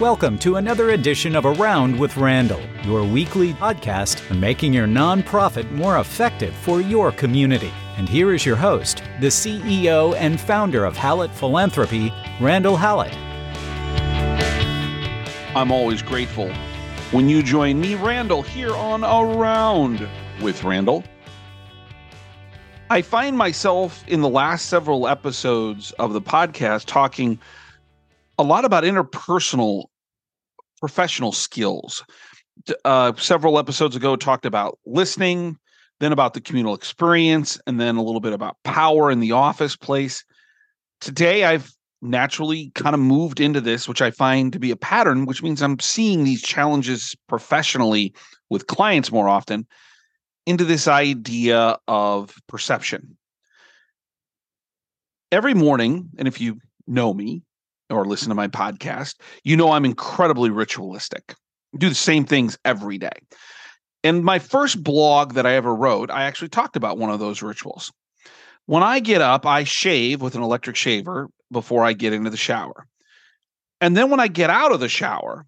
Welcome to another edition of Around with Randall, your weekly podcast on making your nonprofit more effective for your community. And here is your host, the CEO and founder of Hallett Philanthropy, Randall Hallett. I'm always grateful when you join me, Randall, here on Around with Randall. I find myself in the last several episodes of the podcast talking a lot about interpersonal professional skills. Uh, several episodes ago, talked about listening, then about the communal experience, and then a little bit about power in the office place. Today, I've naturally kind of moved into this, which I find to be a pattern, which means I'm seeing these challenges professionally with clients more often into this idea of perception. Every morning, and if you know me, or listen to my podcast, you know I'm incredibly ritualistic. I do the same things every day. And my first blog that I ever wrote, I actually talked about one of those rituals. When I get up, I shave with an electric shaver before I get into the shower. And then when I get out of the shower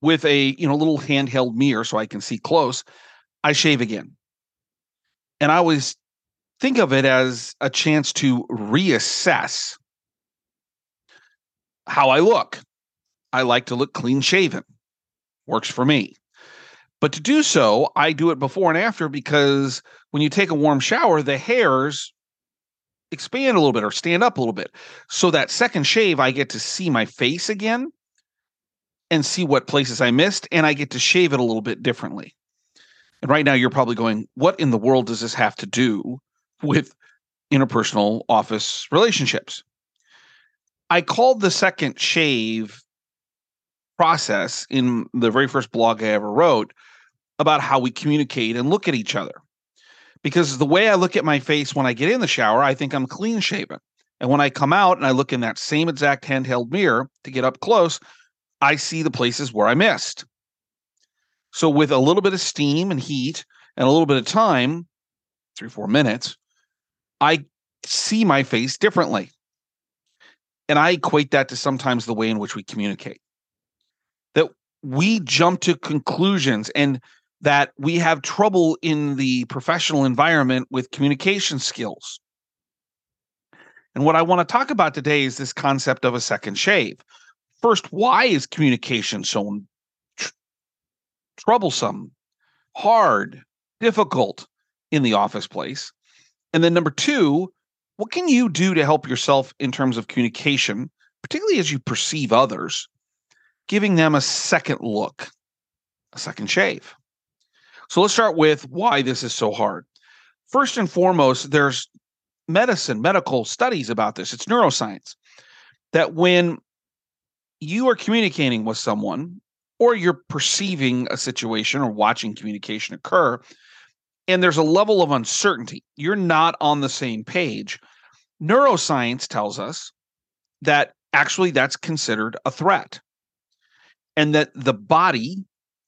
with a, you know, little handheld mirror so I can see close, I shave again. And I always think of it as a chance to reassess how I look. I like to look clean shaven. Works for me. But to do so, I do it before and after because when you take a warm shower, the hairs expand a little bit or stand up a little bit. So that second shave, I get to see my face again and see what places I missed, and I get to shave it a little bit differently. And right now, you're probably going, What in the world does this have to do with interpersonal office relationships? I called the second shave process in the very first blog I ever wrote about how we communicate and look at each other. Because the way I look at my face when I get in the shower, I think I'm clean shaven. And when I come out and I look in that same exact handheld mirror to get up close, I see the places where I missed. So, with a little bit of steam and heat and a little bit of time, three, four minutes, I see my face differently. And I equate that to sometimes the way in which we communicate. That we jump to conclusions and that we have trouble in the professional environment with communication skills. And what I want to talk about today is this concept of a second shave. First, why is communication so tr- troublesome, hard, difficult in the office place? And then number two, what can you do to help yourself in terms of communication, particularly as you perceive others, giving them a second look, a second shave? So let's start with why this is so hard. First and foremost, there's medicine, medical studies about this. It's neuroscience that when you are communicating with someone or you're perceiving a situation or watching communication occur, and there's a level of uncertainty, you're not on the same page. Neuroscience tells us that actually that's considered a threat and that the body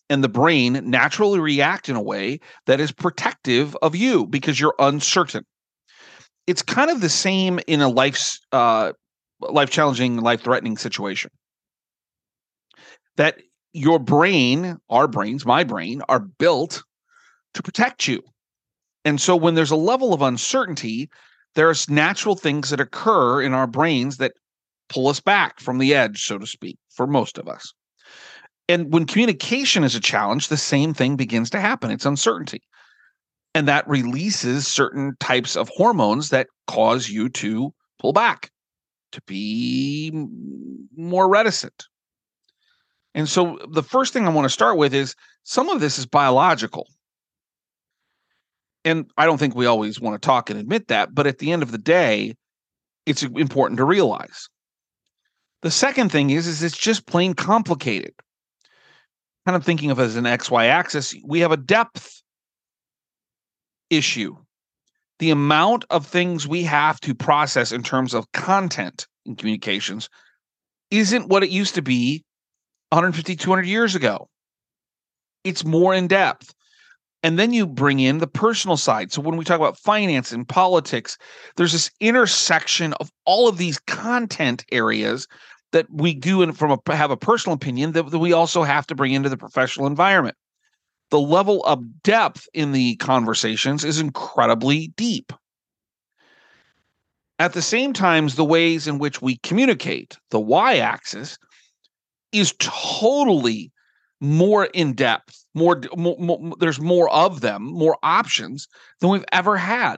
and the brain naturally react in a way that is protective of you because you're uncertain. It's kind of the same in a life's uh, life challenging, life threatening situation. That your brain, our brains, my brain, are built to protect you. And so when there's a level of uncertainty, there's natural things that occur in our brains that pull us back from the edge, so to speak, for most of us. And when communication is a challenge, the same thing begins to happen. It's uncertainty. And that releases certain types of hormones that cause you to pull back, to be more reticent. And so the first thing I want to start with is some of this is biological. And I don't think we always want to talk and admit that, but at the end of the day, it's important to realize. The second thing is, is it's just plain complicated kind of thinking of as an XY axis, we have a depth issue. The amount of things we have to process in terms of content in communications isn't what it used to be 150, 200 years ago. It's more in depth. And then you bring in the personal side. So when we talk about finance and politics, there's this intersection of all of these content areas that we do and from a have a personal opinion that, that we also have to bring into the professional environment. The level of depth in the conversations is incredibly deep. At the same times, the ways in which we communicate, the y axis, is totally more in depth, more, more, more, there's more of them, more options than we've ever had.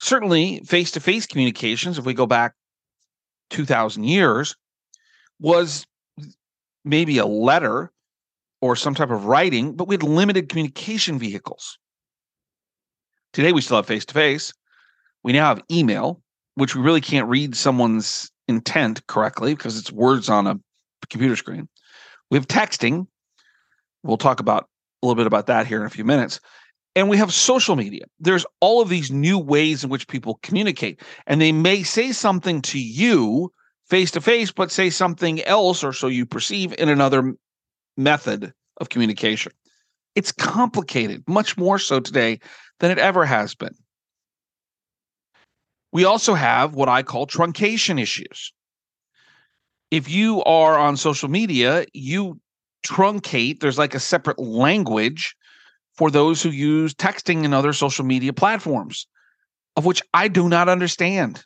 Certainly, face to face communications, if we go back 2,000 years, was maybe a letter or some type of writing, but we had limited communication vehicles. Today, we still have face to face. We now have email, which we really can't read someone's intent correctly because it's words on a computer screen. We have texting. We'll talk about a little bit about that here in a few minutes. And we have social media. There's all of these new ways in which people communicate, and they may say something to you face to face, but say something else, or so you perceive, in another method of communication. It's complicated, much more so today than it ever has been. We also have what I call truncation issues. If you are on social media, you truncate, there's like a separate language for those who use texting and other social media platforms, of which I do not understand.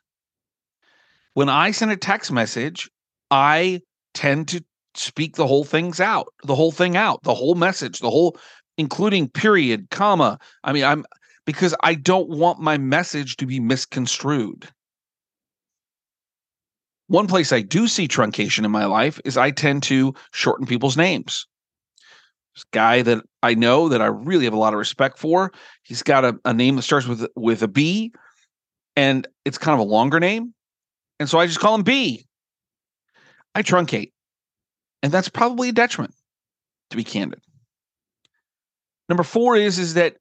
When I send a text message, I tend to speak the whole things out, the whole thing out, the whole message, the whole including period, comma. I mean, I'm because I don't want my message to be misconstrued. One place I do see truncation in my life is I tend to shorten people's names. This guy that I know that I really have a lot of respect for, he's got a, a name that starts with with a B, and it's kind of a longer name, and so I just call him B. I truncate, and that's probably a detriment, to be candid. Number four is is that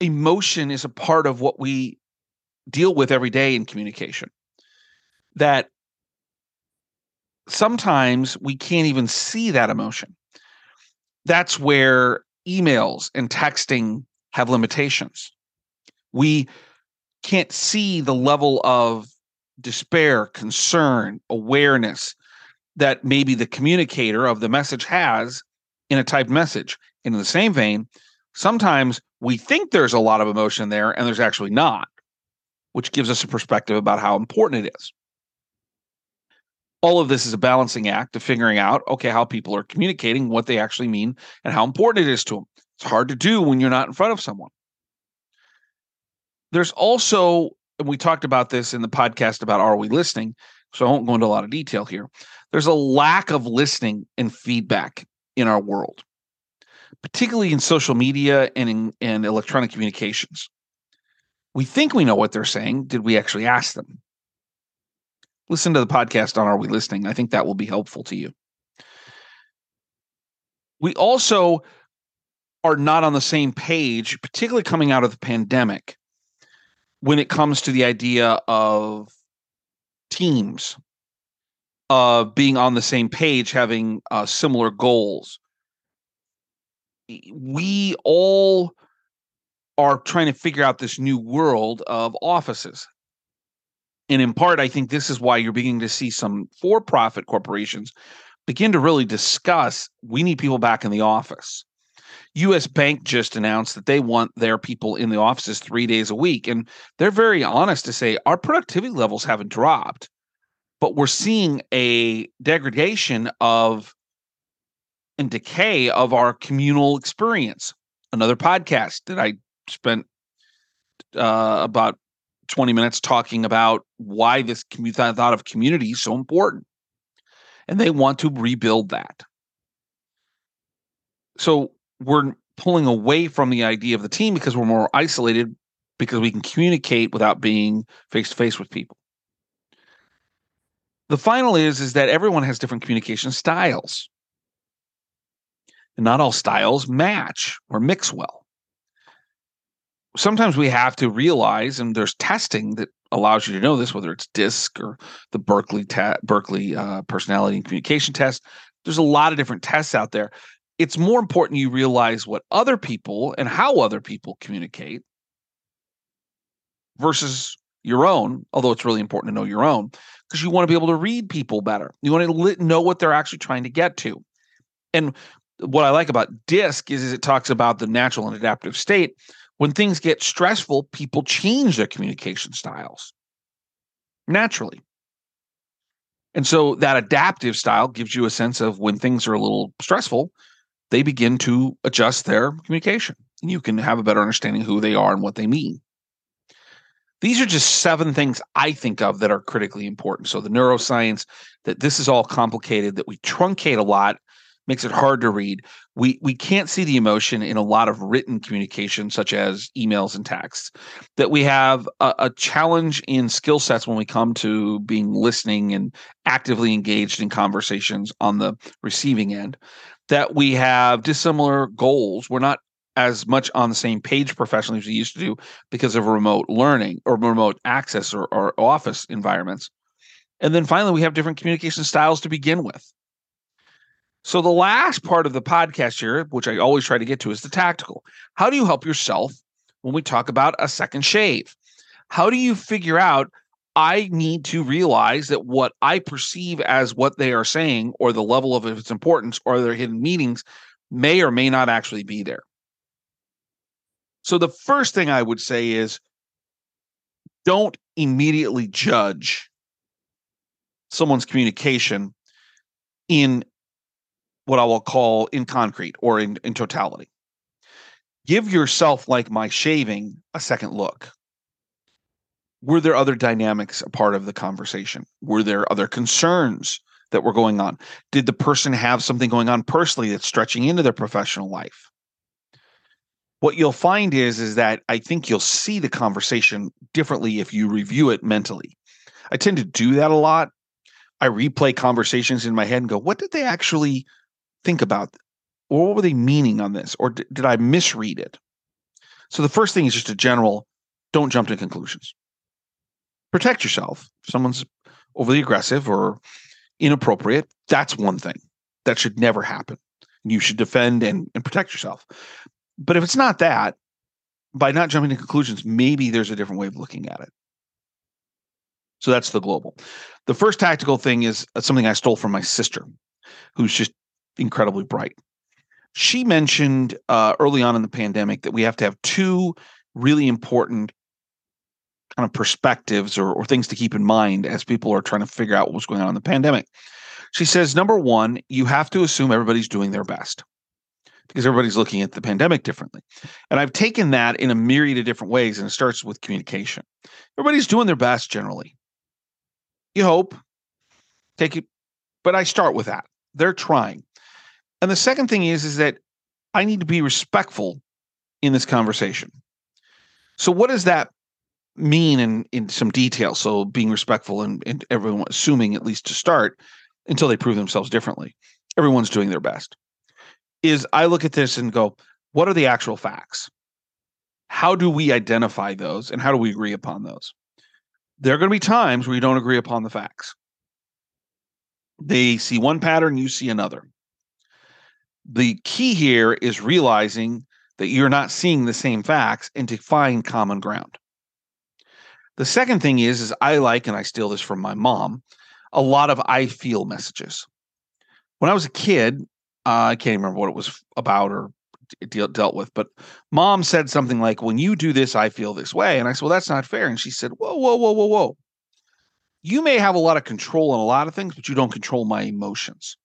emotion is a part of what we deal with every day in communication. That sometimes we can't even see that emotion. That's where emails and texting have limitations. We can't see the level of despair, concern, awareness that maybe the communicator of the message has in a typed message. And in the same vein, sometimes we think there's a lot of emotion there and there's actually not, which gives us a perspective about how important it is. All of this is a balancing act of figuring out, okay, how people are communicating, what they actually mean, and how important it is to them. It's hard to do when you're not in front of someone. There's also, and we talked about this in the podcast about Are We Listening? So I won't go into a lot of detail here. There's a lack of listening and feedback in our world particularly in social media and in, in electronic communications. We think we know what they're saying. Did we actually ask them? Listen to the podcast on Are We Listening? I think that will be helpful to you. We also are not on the same page, particularly coming out of the pandemic, when it comes to the idea of teams, uh, being on the same page, having uh, similar goals, we all are trying to figure out this new world of offices. And in part, I think this is why you're beginning to see some for profit corporations begin to really discuss we need people back in the office. US Bank just announced that they want their people in the offices three days a week. And they're very honest to say our productivity levels haven't dropped, but we're seeing a degradation of and decay of our communal experience. Another podcast that I spent uh, about 20 minutes talking about why this thought of community is so important. And they want to rebuild that. So we're pulling away from the idea of the team because we're more isolated because we can communicate without being face to face with people. The final is is that everyone has different communication styles and not all styles match or mix well. Sometimes we have to realize, and there's testing that allows you to know this, whether it's DISC or the Berkeley te- Berkeley uh, Personality and Communication Test. There's a lot of different tests out there. It's more important you realize what other people and how other people communicate versus your own, although it's really important to know your own because you want to be able to read people better. You want to li- know what they're actually trying to get to. And what I like about DISC is, is it talks about the natural and adaptive state. When things get stressful, people change their communication styles naturally. And so that adaptive style gives you a sense of when things are a little stressful, they begin to adjust their communication. And you can have a better understanding who they are and what they mean. These are just seven things I think of that are critically important. So the neuroscience, that this is all complicated, that we truncate a lot, makes it hard to read. We we can't see the emotion in a lot of written communication, such as emails and texts. That we have a, a challenge in skill sets when we come to being listening and actively engaged in conversations on the receiving end. That we have dissimilar goals. We're not as much on the same page professionally as we used to do because of remote learning or remote access or, or office environments. And then finally, we have different communication styles to begin with. So, the last part of the podcast here, which I always try to get to, is the tactical. How do you help yourself when we talk about a second shave? How do you figure out I need to realize that what I perceive as what they are saying or the level of its importance or their hidden meanings may or may not actually be there? So the first thing I would say is don't immediately judge someone's communication in what I will call in concrete or in, in totality. Give yourself, like my shaving, a second look. Were there other dynamics a part of the conversation? Were there other concerns that were going on? Did the person have something going on personally that's stretching into their professional life? what you'll find is is that I think you'll see the conversation differently if you review it mentally. I tend to do that a lot. I replay conversations in my head and go, what did they actually think about? What were they meaning on this? Or d- did I misread it? So the first thing is just a general don't jump to conclusions. Protect yourself. If someone's overly aggressive or inappropriate, that's one thing that should never happen. You should defend and, and protect yourself. But if it's not that, by not jumping to conclusions, maybe there's a different way of looking at it. So that's the global. The first tactical thing is uh, something I stole from my sister, who's just incredibly bright. She mentioned uh, early on in the pandemic that we have to have two really important kind of perspectives or, or things to keep in mind as people are trying to figure out what was going on in the pandemic. She says, number one, you have to assume everybody's doing their best because everybody's looking at the pandemic differently. And I've taken that in a myriad of different ways, and it starts with communication. Everybody's doing their best generally. You hope. Take it, but I start with that. They're trying. And the second thing is, is that I need to be respectful in this conversation. So what does that mean in, in some detail? So being respectful and, and everyone assuming at least to start until they prove themselves differently. Everyone's doing their best is I look at this and go, what are the actual facts? How do we identify those and how do we agree upon those? There are going to be times where you don't agree upon the facts. They see one pattern, you see another. The key here is realizing that you're not seeing the same facts and to find common ground. The second thing is, is I like, and I steal this from my mom, a lot of I feel messages. When I was a kid, uh, I can't remember what it was about or de- dealt with, but mom said something like, When you do this, I feel this way. And I said, Well, that's not fair. And she said, Whoa, whoa, whoa, whoa, whoa. You may have a lot of control on a lot of things, but you don't control my emotions.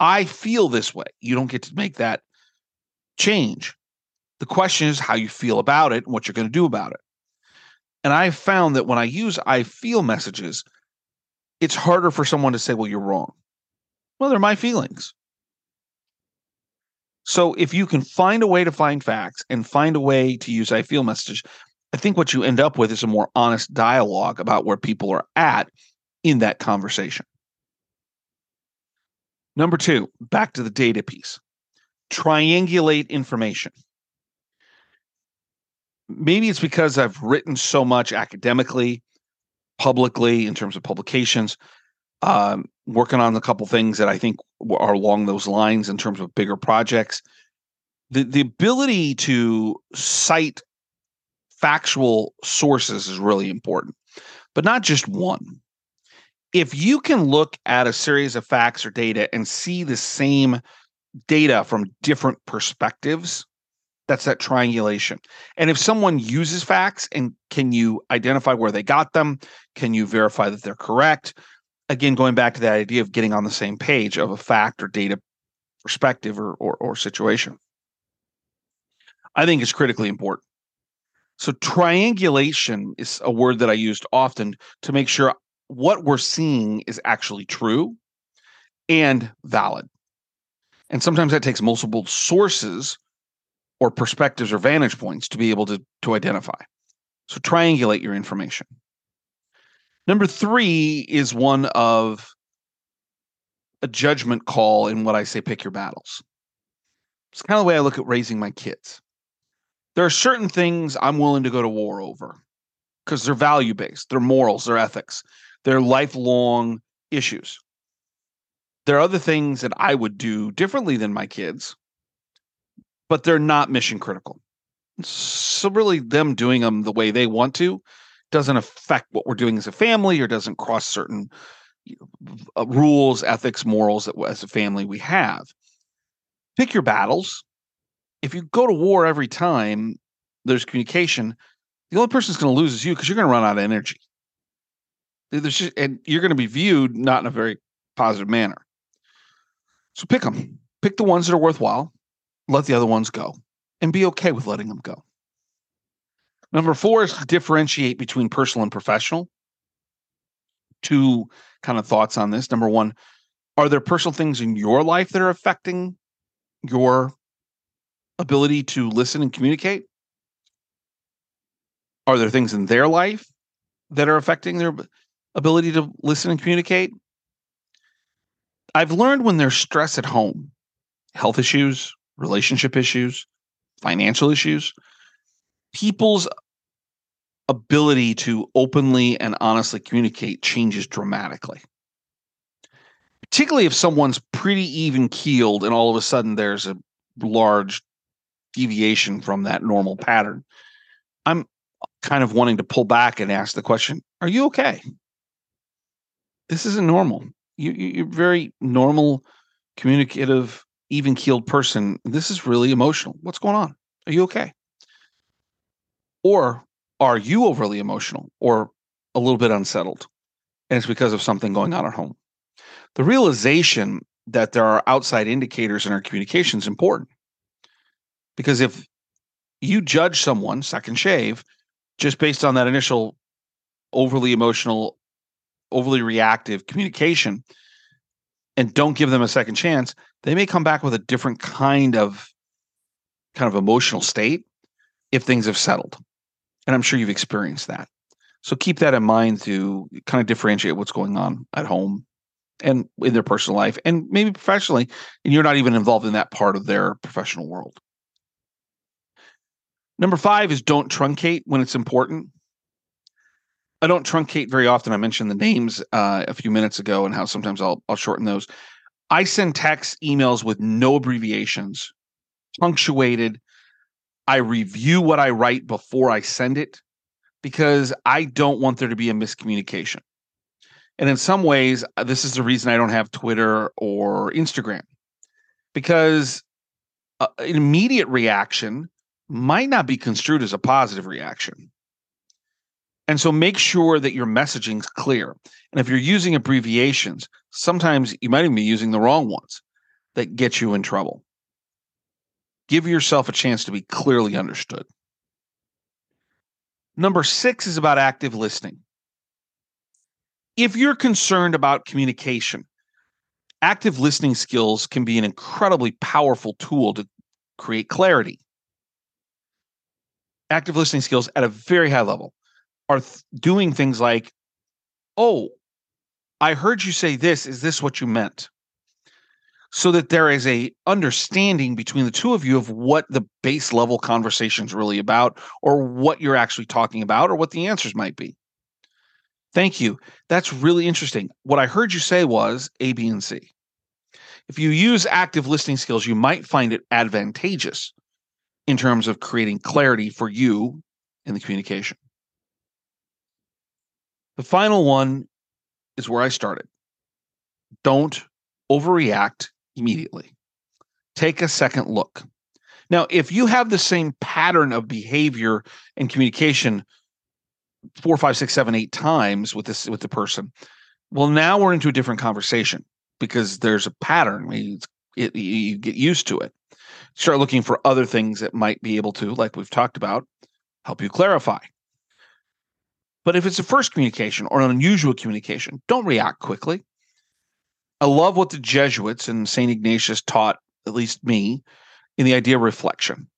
I feel this way. You don't get to make that change. The question is how you feel about it and what you're going to do about it. And I found that when I use I feel messages, it's harder for someone to say, well, you're wrong. Well, they're my feelings. So if you can find a way to find facts and find a way to use I feel message, I think what you end up with is a more honest dialogue about where people are at in that conversation. Number two, back to the data piece. Triangulate information. Maybe it's because I've written so much academically, publicly, in terms of publications, um, working on a couple things that I think are along those lines in terms of bigger projects. The the ability to cite factual sources is really important, but not just one. If you can look at a series of facts or data and see the same data from different perspectives, that's that triangulation. And if someone uses facts and can you identify where they got them? Can you verify that they're correct? Again, going back to that idea of getting on the same page of a fact or data perspective or, or, or situation. I think is critically important. So triangulation is a word that I used often to make sure what we're seeing is actually true and valid. And sometimes that takes multiple sources or perspectives or vantage points to be able to, to identify. So triangulate your information. Number three is one of a judgment call in what I say pick your battles. It's kind of the way I look at raising my kids there are certain things I'm willing to go to war over because they're value based, they're morals, they're ethics, they're lifelong issues. There are other things that I would do differently than my kids, but they're not mission critical. So, really, them doing them the way they want to doesn't affect what we're doing as a family or doesn't cross certain uh, rules, ethics, morals that as a family we have. Pick your battles if you go to war every time there's communication, the only person that's going to lose is you because you're going to run out of energy. Just, and you're going to be viewed not in a very positive manner. So pick them. Pick the ones that are worthwhile. Let the other ones go, and be okay with letting them go. Number four is to differentiate between personal and professional. Two kind of thoughts on this. Number one, are there personal things in your life that are affecting your ability to listen and communicate? Are there things in their life that are affecting their ability to listen and communicate? I've learned when there's stress at home, health issues, relationship issues, financial issues, people's ability to openly and honestly communicate changes dramatically. Particularly if someone's pretty even keeled and all of a sudden there's a large deviation from that normal pattern. I'm kind of wanting to pull back and ask the question Are you okay? This isn't normal. You, you're very normal, communicative, even keeled person. This is really emotional. What's going on? Are you okay? Or are you overly emotional or a little bit unsettled? And it's because of something going on at home. The realization that there are outside indicators in our communication is important. Because if you judge someone, second shave, just based on that initial overly emotional, overly reactive communication, and don't give them a second chance, they may come back with a different kind of kind of emotional state if things have settled. And I'm sure you've experienced that. So keep that in mind to kind of differentiate what's going on at home and in their personal life and maybe professionally, and you're not even involved in that part of their professional world. Number five is don't truncate when it's important. I don't truncate very often. I mentioned the names uh, a few minutes ago and how sometimes I'll I'll shorten those. I send text emails with no abbreviations, punctuated. I review what I write before I send it because I don't want there to be a miscommunication. And in some ways, uh, this is the reason I don't have Twitter or Instagram because uh, an immediate reaction might not be construed as a positive reaction. And so make sure that your messaging is clear. And if you're using abbreviations, sometimes you might even be using the wrong ones that get you in trouble. Give yourself a chance to be clearly understood. Number six is about active listening. If you're concerned about communication, active listening skills can be an incredibly powerful tool to create clarity active listening skills at a very high level are th- doing things like, oh, I heard you say this. Is this what you meant? So that there is a understanding between the two of you of what the base level conversation is really about, or what you're actually talking about, or what the answers might be. Thank you. That's really interesting. What I heard you say was A, B, and C. If you use active listening skills, you might find it advantageous in terms of creating clarity for you in the communication. The final one is where I started. Don't overreact immediately. Take a second look. Now, if you have the same pattern of behavior and communication four, five, six, seven, eight times with this with the person, well, now we're into a different conversation because there's a pattern. It, you get used to it. Start looking for other things that might be able to, like we've talked about, help you clarify. But if it's a first communication or an unusual communication, don't react quickly. I love what the Jesuits and St. Ignatius taught, at least me, in the idea of reflection.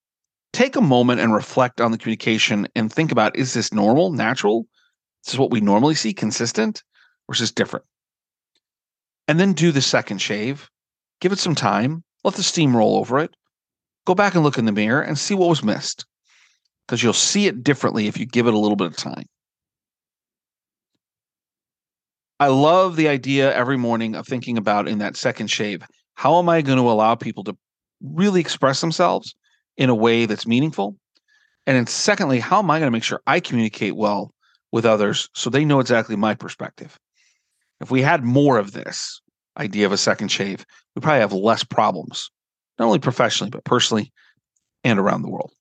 Take a moment and reflect on the communication and think about is this normal, natural? This is what we normally see, consistent, or is this different? And then do the second shave. Give it some time. Let the steam roll over it. Go back and look in the mirror and see what was missed because you'll see it differently if you give it a little bit of time. I love the idea every morning of thinking about in that second shave how am I going to allow people to really express themselves in a way that's meaningful? And then, secondly, how am I going to make sure I communicate well with others so they know exactly my perspective? If we had more of this idea of a second shave, we probably have less problems, not only professionally, but personally and around the world.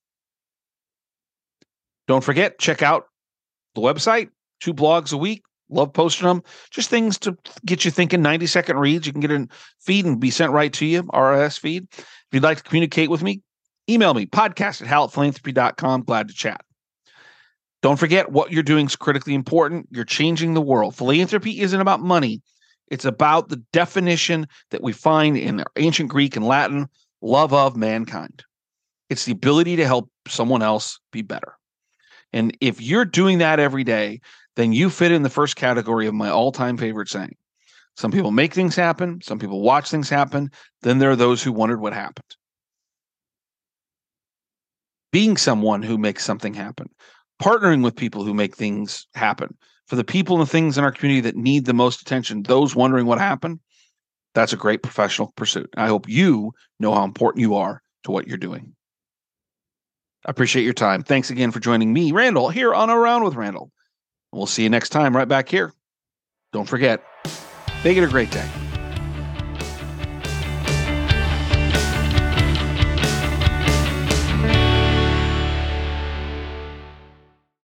Don't forget, check out the website, two blogs a week. Love posting them. Just things to get you thinking. 90 second reads. You can get a feed and be sent right to you, RSS feed. If you'd like to communicate with me, email me, podcast at hallettphilanthropy.com. Glad to chat. Don't forget what you're doing is critically important. You're changing the world. Philanthropy isn't about money, it's about the definition that we find in ancient Greek and Latin love of mankind. It's the ability to help someone else be better. And if you're doing that every day, then you fit in the first category of my all time favorite saying. Some people make things happen, some people watch things happen, then there are those who wondered what happened. Being someone who makes something happen, partnering with people who make things happen, for the people and the things in our community that need the most attention, those wondering what happened, that's a great professional pursuit. I hope you know how important you are to what you're doing. I appreciate your time. Thanks again for joining me, Randall, here on Around with Randall. We'll see you next time right back here. Don't forget, make it a great day.